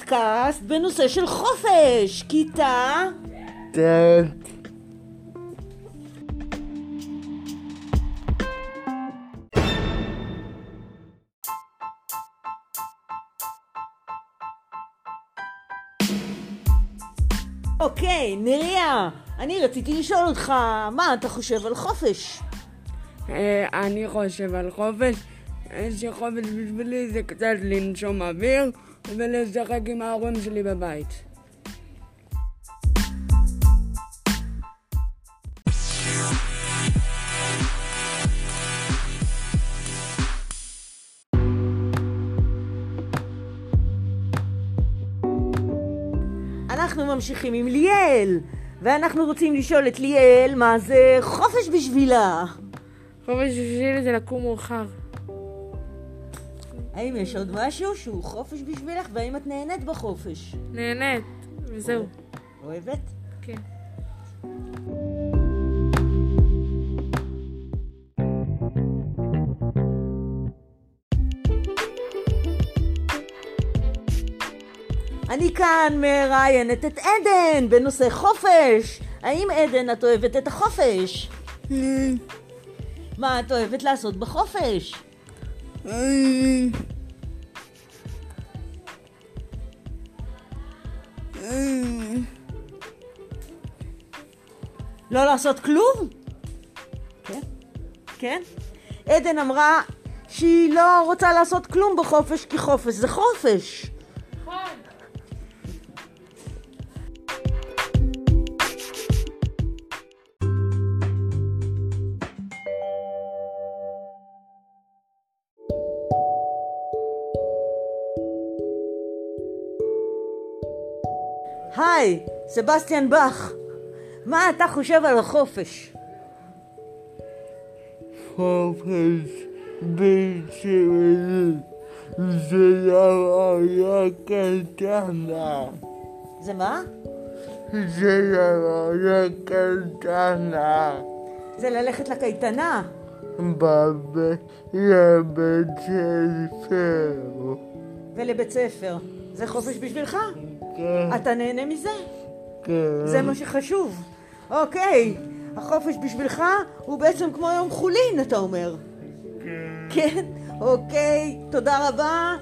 פודקאסט בנושא של חופש. כיתה... אוקיי, נריה, אני רציתי לשאול אותך, מה אתה חושב על חופש? אה, אני חושב על חופש, שחופש בשבילי זה קצת לנשום אוויר ולשחק עם ההורים שלי בבית. אנחנו ממשיכים עם ליאל, ואנחנו רוצים לשאול את ליאל מה זה חופש בשבילה. חופש בשבילי זה לקום מאוחר. האם יש עוד משהו שהוא חופש בשבילך, והאם את נהנית בחופש? נהנית, וזהו. אוהבת? כן. אני כאן מראיינת את עדן בנושא חופש. האם עדן את אוהבת את החופש? מה את אוהבת לעשות בחופש? לא לעשות כלום? כן. כן? עדן אמרה שהיא לא רוצה לעשות כלום בחופש כי חופש זה חופש. היי, סבסטיאן באך, מה אתה חושב על החופש? חופש בשבילי זה דבר קטנה. זה מה? זה דבר קטנה. זה ללכת לקייטנה. בבית ספר. ולבית ספר. זה חופש בשבילך? כן, אתה נהנה מזה? כן. זה מה שחשוב. אוקיי, החופש בשבילך הוא בעצם כמו יום חולין, אתה אומר. כן? אוקיי, תודה רבה.